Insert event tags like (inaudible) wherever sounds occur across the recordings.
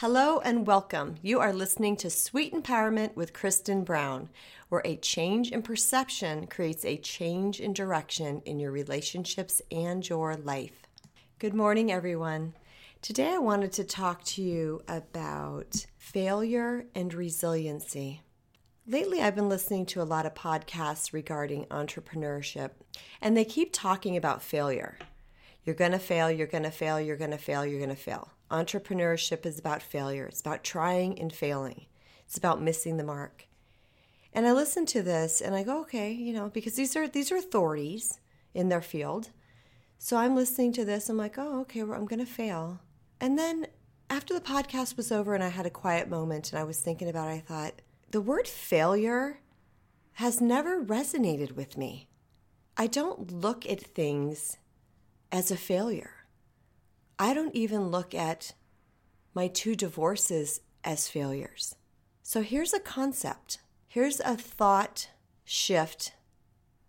Hello and welcome. You are listening to Sweet Empowerment with Kristen Brown, where a change in perception creates a change in direction in your relationships and your life. Good morning, everyone. Today I wanted to talk to you about failure and resiliency. Lately, I've been listening to a lot of podcasts regarding entrepreneurship, and they keep talking about failure. You're going to fail, you're going to fail, you're going to fail, you're going to fail. Entrepreneurship is about failure, it's about trying and failing, it's about missing the mark. And I listen to this and I go, okay, you know, because these are these are authorities in their field. So I'm listening to this. I'm like, oh, okay, well, I'm going to fail. And then after the podcast was over and I had a quiet moment and I was thinking about it, I thought, the word failure has never resonated with me. I don't look at things as a failure. I don't even look at my two divorces as failures. So here's a concept. Here's a thought shift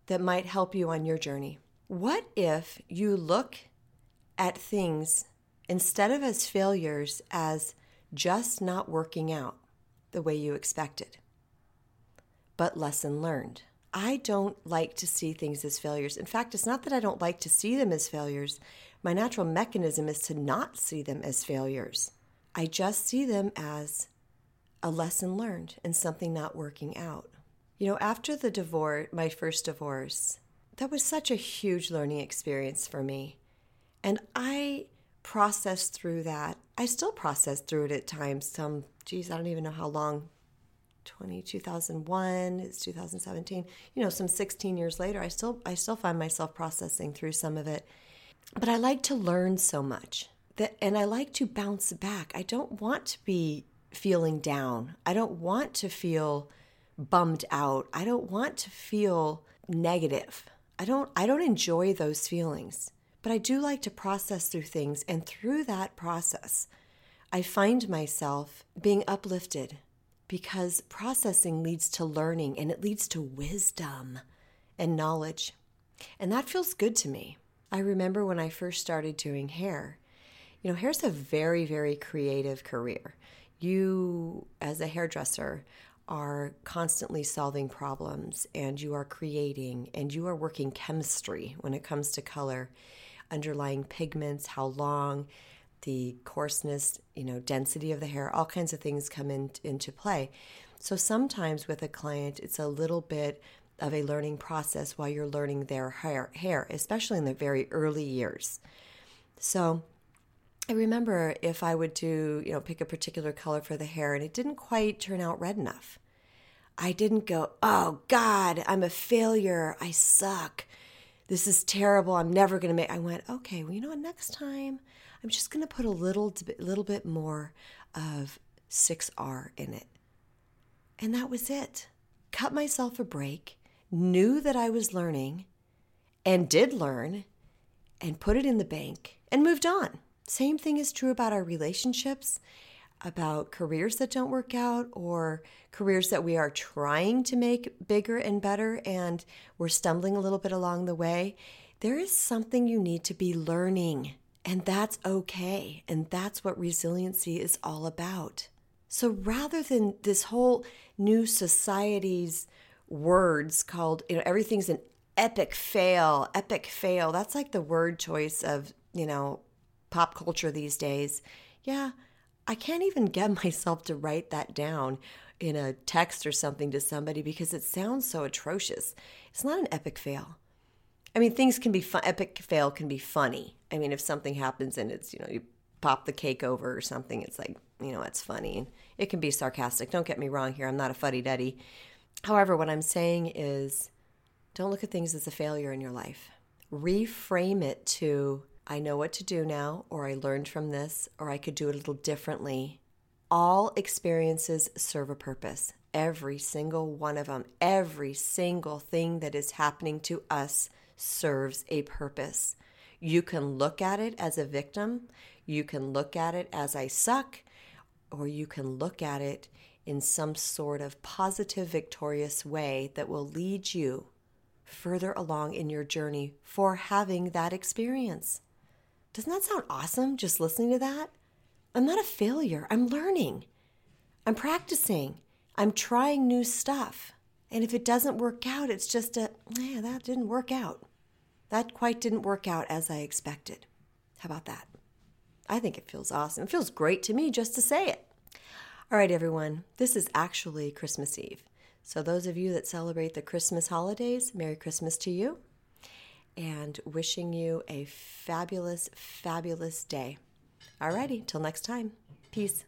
that might help you on your journey. What if you look at things instead of as failures as just not working out the way you expected, but lesson learned? I don't like to see things as failures. In fact, it's not that I don't like to see them as failures, my natural mechanism is to not see them as failures. I just see them as a lesson learned and something not working out. You know, after the divorce, my first divorce, that was such a huge learning experience for me. And I processed through that. I still process through it at times. Some, geez, I don't even know how long. 20, 2001, it's 2017. You know, some 16 years later, I still I still find myself processing through some of it. But I like to learn so much that, and I like to bounce back. I don't want to be feeling down. I don't want to feel bummed out. I don't want to feel negative. I don't I don't enjoy those feelings. But I do like to process through things and through that process I find myself being uplifted because processing leads to learning and it leads to wisdom and knowledge. And that feels good to me. I remember when I first started doing hair. You know, hair's a very, very creative career. You, as a hairdresser, are constantly solving problems and you are creating and you are working chemistry when it comes to color, underlying pigments, how long, the coarseness, you know, density of the hair, all kinds of things come in, into play. So sometimes with a client, it's a little bit of a learning process while you're learning their hair, hair, especially in the very early years. So I remember if I would do, you know, pick a particular color for the hair and it didn't quite turn out red enough. I didn't go, oh God, I'm a failure. I suck. This is terrible. I'm never going to make. I went, okay, well, you know what? Next time, I'm just going to put a little, little bit more of 6R in it. And that was it. Cut myself a break knew that I was learning and did learn and put it in the bank and moved on. Same thing is true about our relationships, about careers that don't work out, or careers that we are trying to make bigger and better and we're stumbling a little bit along the way. There is something you need to be learning, and that's okay. And that's what resiliency is all about. So rather than this whole new society's words called, you know, everything's an epic fail, epic fail. That's like the word choice of, you know, pop culture these days. Yeah, I can't even get (laughs) myself to write that down in a text or something to somebody because it sounds so atrocious. It's not an epic fail. I mean, things can be fun. Epic fail can be funny. I mean, if something happens and it's, you know, you pop the cake over or something, it's like, you know, it's funny. It can be sarcastic. Don't get me wrong here. I'm not a fuddy duddy. However, what I'm saying is don't look at things as a failure in your life. Reframe it to, I know what to do now, or I learned from this, or I could do it a little differently. All experiences serve a purpose. Every single one of them, every single thing that is happening to us serves a purpose. You can look at it as a victim, you can look at it as I suck, or you can look at it in some sort of positive, victorious way that will lead you further along in your journey for having that experience. Doesn't that sound awesome just listening to that? I'm not a failure. I'm learning. I'm practicing. I'm trying new stuff. And if it doesn't work out, it's just a, yeah, that didn't work out. That quite didn't work out as I expected. How about that? I think it feels awesome. It feels great to me just to say it. All right, everyone, this is actually Christmas Eve. So, those of you that celebrate the Christmas holidays, Merry Christmas to you and wishing you a fabulous, fabulous day. All righty, till next time. Peace.